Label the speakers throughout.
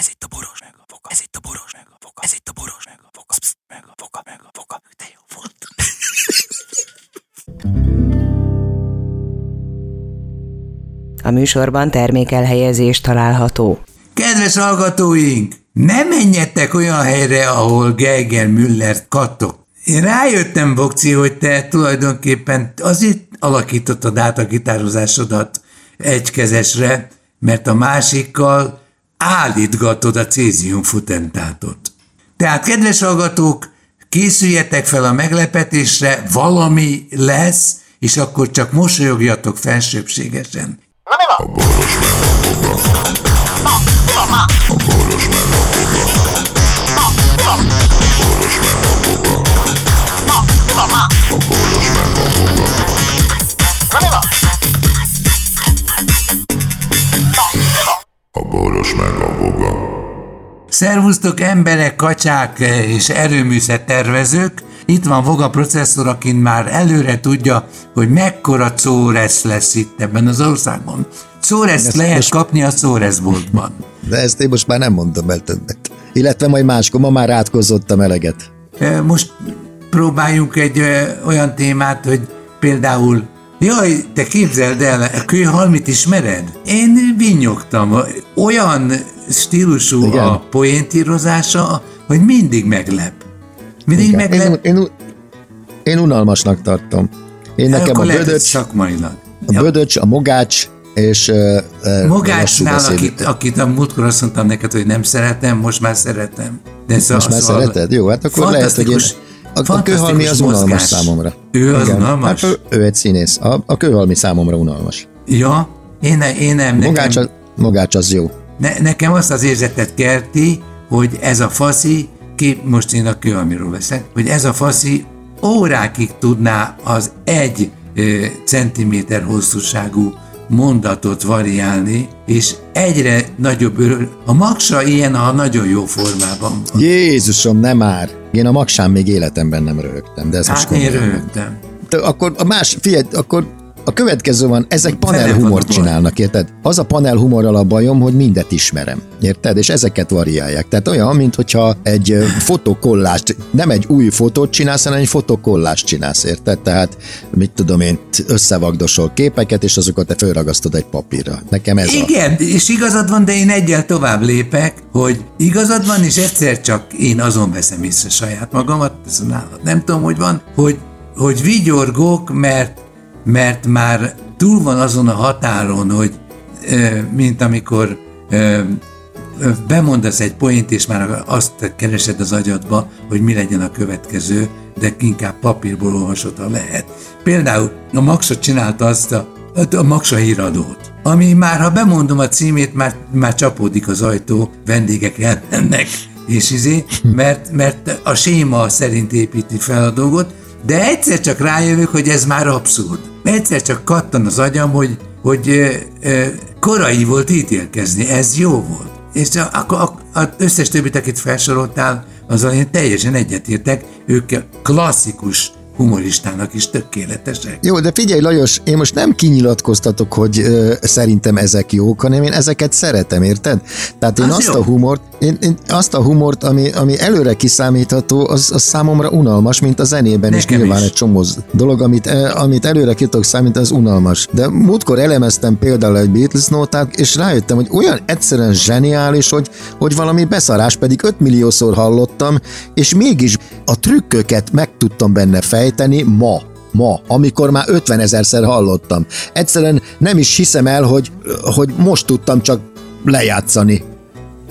Speaker 1: Ez itt a boros meg a foka. Ez itt a boros meg a foka. Ez itt a boros meg a foka. Psz, meg a foka, meg a foka. De jó volt.
Speaker 2: A műsorban termékelhelyezés található.
Speaker 3: Kedves hallgatóink, ne menjetek olyan helyre, ahol Geiger Müller katok. Én rájöttem, Bokci, hogy te tulajdonképpen azért alakítottad át a gitározásodat egykezesre, mert a másikkal állítgatod a cézium futentátot. Tehát, kedves hallgatók, készüljetek fel a meglepetésre, valami lesz, és akkor csak mosolyogjatok felsőbségesen.
Speaker 4: A
Speaker 3: Szervusztok emberek, kacsák és erőműszer tervezők! Itt van Voga processzor, akin már előre tudja, hogy mekkora Córesz lesz itt ebben az országban. Córesz lehet
Speaker 5: most-
Speaker 3: kapni a Córesz boltban.
Speaker 5: De ezt én most már nem mondom el többet. Illetve majd máskor, ma már átkozott a meleget.
Speaker 3: Ö, Most próbáljunk egy ö, olyan témát, hogy például Jaj, te képzeld el, a kőhalmit ismered? Én vinyogtam. Olyan stílusú
Speaker 5: Igen.
Speaker 3: a poéntírozása, hogy mindig meglep. Mindig
Speaker 5: Igen.
Speaker 3: meglep.
Speaker 5: Én, én, én unalmasnak tartom. Én nekem a
Speaker 3: Akkor lehet, hogy
Speaker 5: bödöcs,
Speaker 3: szakmailag.
Speaker 5: a bödöcs, a mogács, és uh,
Speaker 3: Mogácsnál, akit, akit a múltkor azt mondtam neked, hogy nem szeretem, most már szeretem. De
Speaker 5: Most már szereted? Jó, hát akkor lehet, hogy én, a, a kőhalmi az unalmas
Speaker 3: mozgás.
Speaker 5: számomra.
Speaker 3: Ő az unalmas?
Speaker 5: Hát ő, ő egy színész. A, a kőhalmi számomra unalmas.
Speaker 3: Ja, én, ne, én nem.
Speaker 5: Mogács,
Speaker 3: Nekem,
Speaker 5: mogács az jó.
Speaker 3: Ne, nekem azt az érzetet kerti, hogy ez a faszi, ki, most én a kőhalmiról veszek, hogy ez a faszi órákig tudná az egy ö, centiméter hosszúságú mondatot variálni, és egyre nagyobb örül. A maksa ilyen a nagyon jó formában van.
Speaker 5: Jézusom, nem már. Én a magsán még életemben nem röhögtem, de ez most
Speaker 3: Hát én
Speaker 5: komolyan mondom.
Speaker 3: rögtem.
Speaker 5: Te- akkor a más, figyelj, akkor a következő van, ezek
Speaker 3: Vele
Speaker 5: panel
Speaker 3: van a
Speaker 5: humort
Speaker 3: baj.
Speaker 5: csinálnak, érted? Az a panel humorral a bajom, hogy mindet ismerem, érted? És ezeket variálják. Tehát olyan, mint hogyha egy fotokollást, nem egy új fotót csinálsz, hanem egy fotokollást csinálsz, érted? Tehát, mit tudom én, összevagdosol képeket, és azokat te fölragasztod egy papírra. Nekem ez a...
Speaker 3: Igen, és igazad van, de én egyel tovább lépek, hogy igazad van, és egyszer csak én azon veszem észre saját magamat, ez nálad nem tudom, hogy van, hogy, hogy vigyorgok, mert, mert már túl van azon a határon, hogy mint amikor bemondasz egy poént, és már azt keresed az agyadba, hogy mi legyen a következő, de inkább papírból olvasod, ha lehet. Például a Maxa csinálta azt a, a Maxa híradót, ami már, ha bemondom a címét, már, már csapódik az ajtó, vendégek elmennek, és izé, mert, mert a séma szerint építi fel a dolgot, de egyszer csak rájövök, hogy ez már abszurd. Egyszer csak kattan az agyam, hogy, hogy korai volt ítélkezni, ez jó volt. És akkor az összes többit, akit felsoroltál, azzal én teljesen egyetértek, ők klasszikus humoristának is tökéletesek.
Speaker 5: Jó, de figyelj Lajos, én most nem kinyilatkoztatok, hogy ö, szerintem ezek jók, hanem én ezeket szeretem, érted? Tehát én
Speaker 3: Az
Speaker 5: azt
Speaker 3: jó.
Speaker 5: a humort, én, én azt a humort, ami, ami előre kiszámítható, az, az számomra unalmas, mint a zenében is
Speaker 3: Nekem
Speaker 5: nyilván
Speaker 3: is.
Speaker 5: egy csomó dolog, amit, amit előre ki tudok számítani, az unalmas. De múltkor elemeztem például egy Beatles nótát, és rájöttem, hogy olyan egyszerűen zseniális, hogy, hogy valami beszarás, pedig 5 milliószor hallottam, és mégis a trükköket meg tudtam benne fejteni ma ma, amikor már 50 ezerszer hallottam. Egyszerűen nem is hiszem el, hogy, hogy most tudtam csak lejátszani.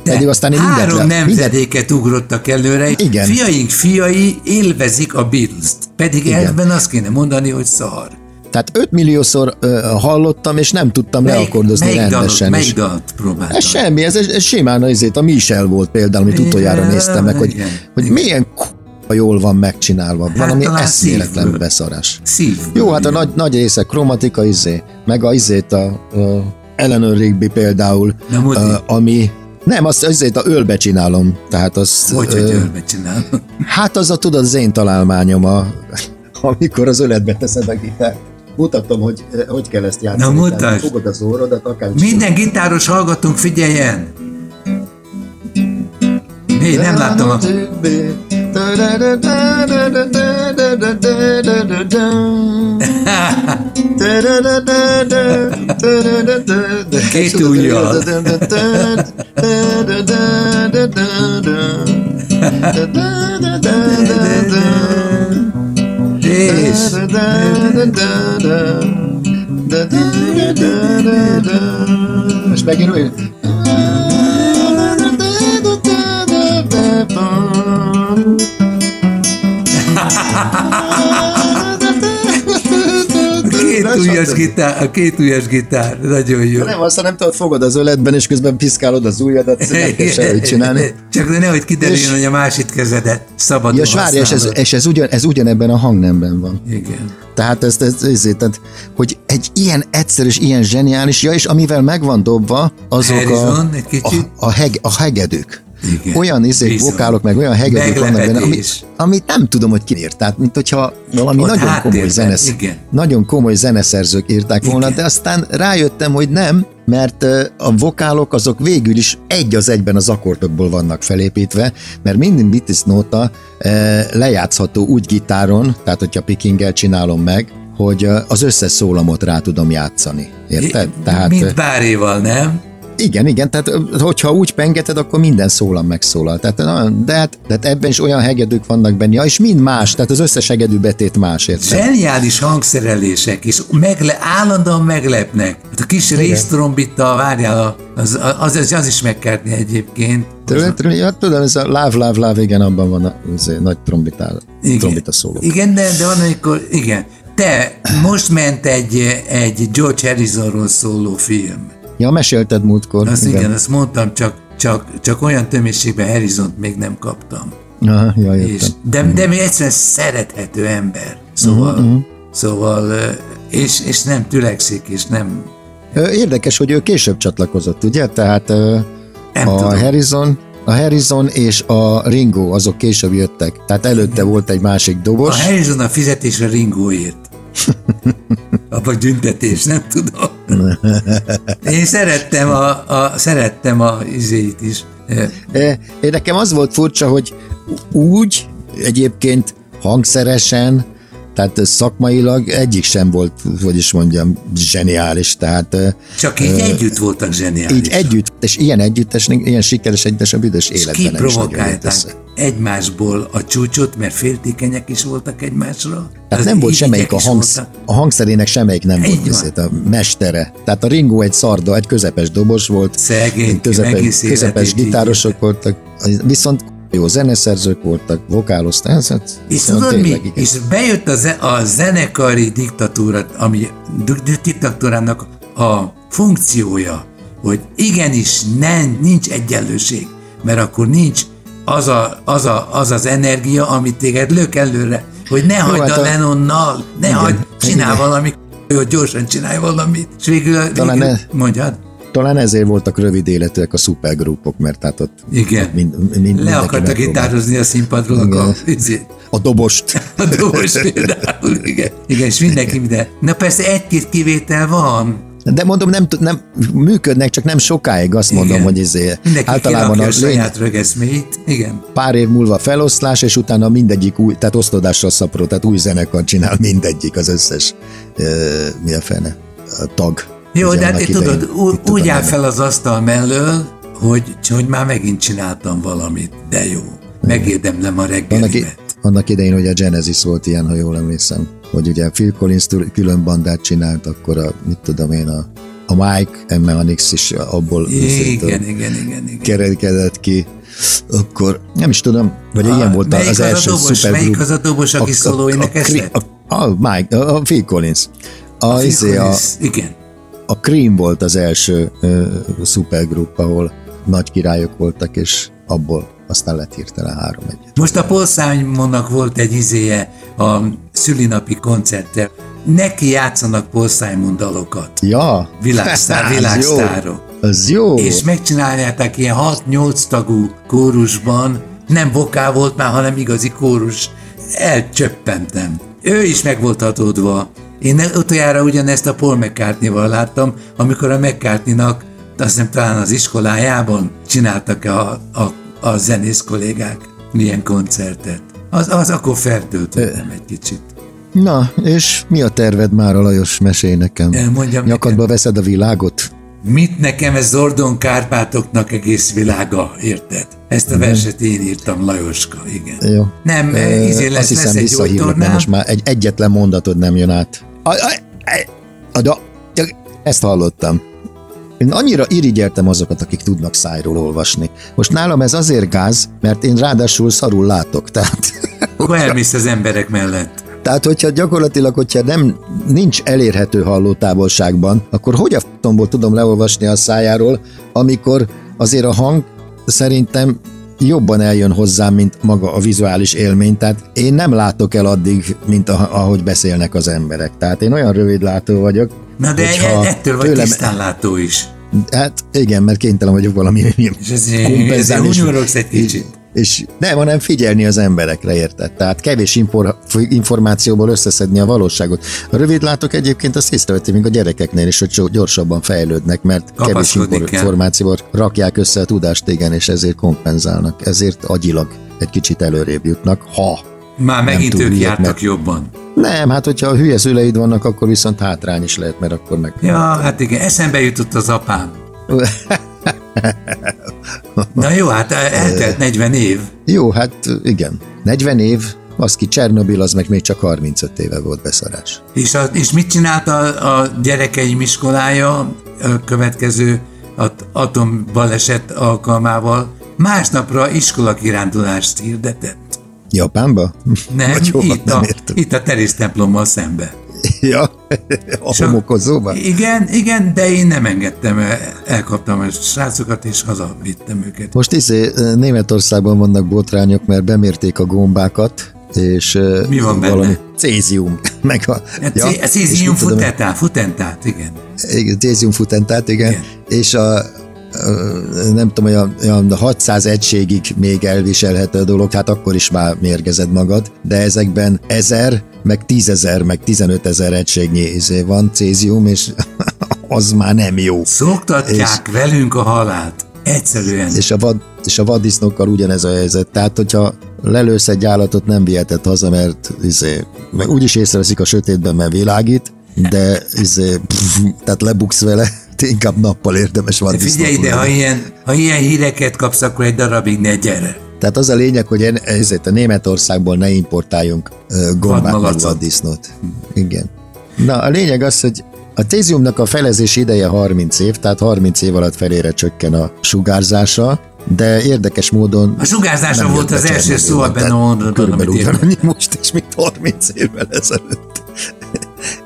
Speaker 5: Pedig aztán én mindent
Speaker 3: három
Speaker 5: mindent-
Speaker 3: nemzedéket ugrottak előre.
Speaker 5: Igen.
Speaker 3: Fiaink fiai élvezik a Beatles-t. Pedig
Speaker 5: Igen.
Speaker 3: elben azt kéne mondani, hogy szar.
Speaker 5: Tehát 5 milliószor ö, hallottam, és nem tudtam leakordozni
Speaker 3: melyik, dal,
Speaker 5: rendesen.
Speaker 3: melyik
Speaker 5: és-
Speaker 3: dalt próbáltad?
Speaker 5: Ez semmi, ez, ez simán azért a Michel volt például, amit
Speaker 3: Igen,
Speaker 5: utoljára néztem meg, hogy,
Speaker 3: igen,
Speaker 5: hogy
Speaker 3: igen.
Speaker 5: milyen k- jól van megcsinálva. Valami
Speaker 3: talán
Speaker 5: eszméletlen
Speaker 3: szívből.
Speaker 5: beszarás.
Speaker 3: Szívből.
Speaker 5: Jó, hát a nagy, nagy része kromatika izé, meg a izét a, a Eleanor Rigby például,
Speaker 3: Mudi.
Speaker 5: a, ami nem, azt azért a ölbe csinálom, tehát az...
Speaker 3: Hogy,
Speaker 5: ö,
Speaker 3: hogy ölbe csinálod?
Speaker 5: Hát az a tudod, az én találmányom, a, amikor az öletbe teszed a gitárt. Mutatom, hogy hogy kell ezt játszani.
Speaker 3: Na, mutasd.
Speaker 5: Fogod az órodat, akár
Speaker 3: Minden gitáros hallgatunk, figyeljen! Hé, nem láttam a... Két ujjal. És
Speaker 5: És megint
Speaker 3: két ujjas gitár, a két ujjas gitár, nagyon jó.
Speaker 5: Nem, aztán nem tudod, fogod az öletben, és közben piszkálod az ujjadat, nem kell csinálni.
Speaker 3: Csak de nehogy kiderüljön,
Speaker 5: És-
Speaker 3: hogy a másik kezedet szabadon
Speaker 5: Ja, és várj, és ez, és ez, ugyan, ez ugyanebben a hangnemben van.
Speaker 3: Igen.
Speaker 5: Tehát ez, ez, ez, tehát, hogy egy ilyen egyszerű és ilyen zseniális, ja, és amivel megvan dobva, azok a,
Speaker 3: Harrison, egy kicsit.
Speaker 5: a, a, heg, a hegedők.
Speaker 3: Igen.
Speaker 5: Olyan izék,
Speaker 3: Bizony.
Speaker 5: vokálok, meg olyan hegedők vannak benne, amit,
Speaker 3: Meglepetés.
Speaker 5: amit nem tudom, hogy ki írt. Tehát, mint hogyha valami
Speaker 3: Ott
Speaker 5: nagyon komoly, zenesz,
Speaker 3: igen.
Speaker 5: nagyon komoly zeneszerzők írták volna,
Speaker 3: Igen.
Speaker 5: de aztán rájöttem, hogy nem, mert a vokálok azok végül is egy az egyben az akkordokból vannak felépítve, mert minden Beatles nóta lejátszható úgy gitáron, tehát hogyha pickinggel csinálom meg, hogy az összes szólamot rá tudom játszani. Érted? Tehát,
Speaker 3: Mint báréval, nem?
Speaker 5: Igen, igen, tehát hogyha úgy pengeted, akkor minden szólam megszólal. Tehát, de, hát, de hát ebben is olyan hegedők vannak benne, ja, és mind más, tehát az összes hegedű betét más, érted?
Speaker 3: Zseniális hangszerelések, és megle, állandóan meglepnek. Hát a kis résztrombita, várjál, az, az, az, az is megkertni egyébként.
Speaker 5: Ja, tudom, ez a láv, láv, láv, igen, abban van a az nagy trombitál, trombita szóló.
Speaker 3: Igen, de, de van, amikor, igen. Te, most ment egy, egy George Harrisonról szóló film.
Speaker 5: Ja, mesélted múltkor.
Speaker 3: Azt igen, igen azt mondtam, csak, csak, csak olyan töménységben Harrison-t még nem kaptam.
Speaker 5: Aha, ja,
Speaker 3: És, de, de még egyszerűen szerethető ember. Szóval,
Speaker 5: Mhm,
Speaker 3: szóval és, és nem tülekszik, és nem,
Speaker 5: Érdekes, hogy ő később csatlakozott, ugye? Tehát
Speaker 3: nem
Speaker 5: a
Speaker 3: tudom.
Speaker 5: Harrison, a Harrison és a Ringo azok később jöttek. Tehát előtte volt egy másik
Speaker 3: A
Speaker 5: dobos.
Speaker 3: Harrison a fizetésre Ringo írt. A vagy büntetés, nem tudom. Én szerettem a, a, szerettem a izét is.
Speaker 5: Én nekem az volt furcsa, hogy úgy egyébként hangszeresen, tehát szakmailag egyik sem volt, hogy is mondjam, zseniális. Tehát ö,
Speaker 3: Csak így együtt voltak zseniálisak.
Speaker 5: így együtt, és ilyen együttes, ilyen sikeres együttes a büdös életben nem is nagyon
Speaker 3: egymásból a csúcsot, mert féltékenyek is voltak egymásra.
Speaker 5: Tehát nem volt semmelyik a, hangsz, a hangszerének semmelyik nem
Speaker 3: Így
Speaker 5: volt viszont a mestere. Tehát a Ringo egy szarda, egy közepes dobos volt,
Speaker 3: Szegény,
Speaker 5: közepes, közepes
Speaker 3: így
Speaker 5: gitárosok voltak, viszont jó zeneszerzők voltak, vokálozták, ez hát
Speaker 3: És tudod mi?
Speaker 5: tényleg, igen.
Speaker 3: És bejött a, ze- a zenekari diktatúra, ami di- di- diktatúrának a funkciója, hogy igenis nem, nincs egyenlőség, mert akkor nincs az, a, az, a, az az energia, amit téged lök előre, hogy ne hagyd
Speaker 5: hát
Speaker 3: a
Speaker 5: a-
Speaker 3: Lennonnal, ne
Speaker 5: Igen,
Speaker 3: hagyd, csinál
Speaker 5: igen.
Speaker 3: valamit, hogy gyorsan csinálj valamit, és végül,
Speaker 5: Talán
Speaker 3: végül
Speaker 5: ne-
Speaker 3: mondjad,
Speaker 5: Talán ezért voltak rövid életűek a szupergrupok, mert hát ott
Speaker 3: igen,
Speaker 5: mind, mind,
Speaker 3: le akartak gitározni a színpadról,
Speaker 5: Igen.
Speaker 3: akkor izé,
Speaker 5: a dobost.
Speaker 3: A dobos például, igen. Igen, és mindenki minden. Na persze egy-két kivétel van.
Speaker 5: De mondom, nem, nem működnek, csak nem sokáig, azt mondom,
Speaker 3: Igen.
Speaker 5: hogy izé,
Speaker 3: Mindenki
Speaker 5: általában a
Speaker 3: a saját rögeszméit. Igen.
Speaker 5: pár év múlva feloszlás, és utána mindegyik új, tehát osztodással szaporó, tehát új zenekar csinál mindegyik, az összes, ö, mi a fene, a tag.
Speaker 3: Jó,
Speaker 5: Ugye
Speaker 3: de hát
Speaker 5: annak
Speaker 3: tudod, ú- úgy áll fel az asztal mellől, hogy, hogy már megint csináltam valamit, de jó. Megérdemlem a
Speaker 5: Annak,
Speaker 3: reggelimet.
Speaker 5: annak idején, hogy a Genesis volt ilyen, ha jól emlékszem, hogy ugye Phil Collins külön bandát csinált, akkor a, mit tudom én, a, a Mike Mechanics is abból
Speaker 3: Igen, igen, igen, igen.
Speaker 5: kerekedett ki, akkor nem is tudom, vagy ilyen volt az
Speaker 3: az a
Speaker 5: első
Speaker 3: dobos?
Speaker 5: szupergrup.
Speaker 3: Melyik az a dobos, aki szóló énekeslet?
Speaker 5: A, a, a, Mike, a, a Phil Collins. A, a, izé, a,
Speaker 3: Collins. Igen.
Speaker 5: A Cream volt az első ö, szupergrup, ahol nagy királyok voltak, és abból aztán lett hirtelen három egyet.
Speaker 3: Most a Paul Simonnak volt egy izéje a szülinapi koncertre. Neki játszanak Paul Simon dalokat.
Speaker 5: Ja,
Speaker 3: Világsztár, világsztárok.
Speaker 5: Az jó.
Speaker 3: És megcsinálják ilyen 6-8 tagú kórusban, nem vokál volt már, hanem igazi kórus. Elcsöppentem. Ő is meg volt hatódva. Én utoljára ugyanezt a Paul McCartney-val láttam, amikor a McCartney-nak, azt nem talán az iskolájában csináltak a, a, a zenész kollégák milyen koncertet. Az, az akkor fertőtődtem egy kicsit.
Speaker 5: Na, és mi a terved már a Lajos? Mesélj nekem.
Speaker 3: Mondjam
Speaker 5: Nyakadba
Speaker 3: nekem.
Speaker 5: veszed a világot?
Speaker 3: Mit nekem ez Zordon Kárpátoknak egész világa, érted? Ezt a verset én írtam, Lajoska, igen.
Speaker 5: Jó.
Speaker 3: Nem, izé lesz,
Speaker 5: Azt hiszem
Speaker 3: lesz egy
Speaker 5: visszahívlak, mert most már egy egyetlen mondatod nem jön át. A, a, a, a, ezt hallottam. Én annyira irigyeltem azokat, akik tudnak szájról olvasni. Most nálam ez azért gáz, mert én ráadásul szarul látok, tehát...
Speaker 3: Akkor elmész az emberek mellett.
Speaker 5: Tehát, hogyha gyakorlatilag, hogyha nem nincs elérhető hallótávolságban, akkor hogy a f***omból tudom leolvasni a szájáról, amikor azért a hang szerintem jobban eljön hozzám, mint maga a vizuális élmény. Tehát én nem látok el addig, mint ahogy beszélnek az emberek. Tehát én olyan rövidlátó vagyok.
Speaker 3: Na de
Speaker 5: hogyha
Speaker 3: ettől vagy
Speaker 5: tőlem-
Speaker 3: tisztánlátó is.
Speaker 5: Hát igen, mert kénytelen vagyok valami
Speaker 3: És ezért,
Speaker 5: kompenzálni,
Speaker 3: ezért egy kicsit.
Speaker 5: És nem, hanem figyelni az emberekre, érted? Tehát kevés infor, információból összeszedni a valóságot. A rövidlátok egyébként azt észreveti még a gyerekeknél is, hogy gyorsabban fejlődnek, mert kevés
Speaker 3: Kapaszkodni
Speaker 5: infor,
Speaker 3: kell.
Speaker 5: információval rakják össze a tudást, igen, és ezért kompenzálnak. Ezért agyilag egy kicsit előrébb jutnak, ha
Speaker 3: Már megint ők
Speaker 5: hülyék,
Speaker 3: jártak
Speaker 5: mert-
Speaker 3: jobban.
Speaker 5: nem, hát hogyha a hülye szüleid vannak, akkor viszont hátrány is lehet, mert akkor meg...
Speaker 3: Ja, hát igen, eszembe jutott az apám. Na jó, hát eltelt 40 év.
Speaker 5: Jó, hát igen. 40 év, az ki Csernobil, az meg még csak 35 éve volt beszarás.
Speaker 3: És, a, és mit csinált a, a gyerekeim iskolája a következő at- atombaleset alkalmával? Másnapra iskolakirándulást hirdetett.
Speaker 5: Japánba?
Speaker 3: Nem,
Speaker 5: Vagy hova?
Speaker 3: itt,
Speaker 5: nem
Speaker 3: a,
Speaker 5: értem.
Speaker 3: itt a terésztemplommal szembe.
Speaker 5: Ja, a homokozóba?
Speaker 3: Igen, igen, de én nem engedtem, el- elkaptam a srácokat, és hazavittem őket.
Speaker 5: Most izé, Németországban vannak botrányok, mert bemérték a gombákat, és ö,
Speaker 3: Mi van benne?
Speaker 5: valami cézium, meg a...
Speaker 3: Ja, a
Speaker 5: és
Speaker 3: cézium futentát, futentát, igen.
Speaker 5: igen, Cézium futentát, igen,
Speaker 3: Igen.
Speaker 5: és a nem tudom, olyan, olyan 600 egységig még elviselhető a dolog, hát akkor is már mérgezed magad, de ezekben 1000, meg 10.000, meg 15 ezer egységnyi izé van cézium, és az már nem jó.
Speaker 3: Szoktatják velünk a halált. Egyszerűen.
Speaker 5: És a, vad, és a vaddisznókkal ugyanez a helyzet. Tehát, hogyha lelősz egy állatot, nem viheted haza, mert izé, meg úgyis észreveszik a sötétben, mert világít, de izé, pff, tehát lebuksz vele, inkább nappal érdemes vaddisznót
Speaker 3: Figyelj ide, ha ilyen, ha ilyen híreket kapsz, akkor egy darabig ne gyere.
Speaker 5: Tehát az a lényeg, hogy ezért a Németországból ne importáljunk gombát vaddisznót. Igen. Na, a lényeg az, hogy a téziumnak a felezés ideje 30 év, tehát 30 év alatt felére csökken a sugárzása, de érdekes módon
Speaker 3: A sugárzása volt az első szó a mondatban,
Speaker 5: Körülbelül ugyanannyi most is, mint 30 évvel ezelőtt.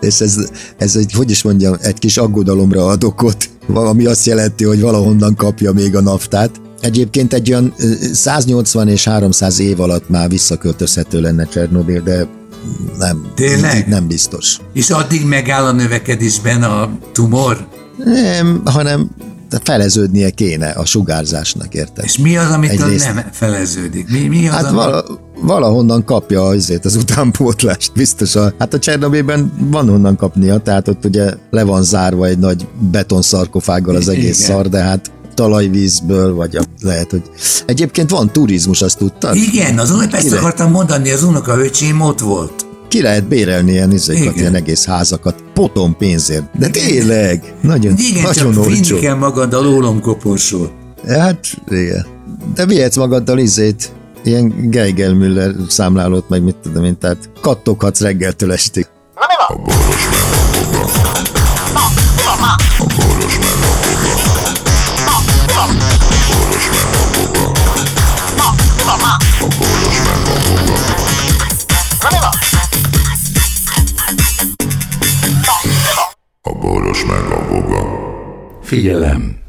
Speaker 5: És ez, ez egy, hogy is mondjam, egy kis aggodalomra ad okot, ami azt jelenti, hogy valahonnan kapja még a naftát. Egyébként egy olyan ö, 180 és 300 év alatt már visszaköltözhető lenne Csernobil, de nem,
Speaker 3: Tényleg?
Speaker 5: nem biztos.
Speaker 3: És addig megáll a növekedésben a tumor?
Speaker 5: Nem, hanem feleződnie kéne a sugárzásnak, érted?
Speaker 3: És mi az, amit
Speaker 5: Egyrészt-
Speaker 3: nem feleződik? Mi, mi az,
Speaker 5: Hát
Speaker 3: ami...
Speaker 5: vala, valahonnan kapja azért az utánpótlást, biztos. A, hát a Csernobében van honnan kapnia, tehát ott ugye le van zárva egy nagy betonszarkofággal az egész
Speaker 3: Igen.
Speaker 5: szar, de hát talajvízből, vagy a, lehet, hogy... Egyébként van turizmus, azt tudtad?
Speaker 3: Igen, az ezt
Speaker 5: Kire?
Speaker 3: akartam mondani, az unokaöcsém ott volt.
Speaker 5: Ki lehet bérelni ilyen izékat,
Speaker 3: Igen.
Speaker 5: ilyen egész házakat, potom pénzért. De tényleg, nagyon,
Speaker 3: Igen,
Speaker 5: nagyon
Speaker 3: csak
Speaker 5: olcsó.
Speaker 3: kell magaddal ólomkoporsót.
Speaker 5: Hát, igen. De vihetsz magaddal izét, ilyen Geigel Müller számlálót, meg mit tudom én, tehát kattoghatsz reggeltől estig.
Speaker 4: A boros meg a boros. A meg a boga.
Speaker 6: Figyelem!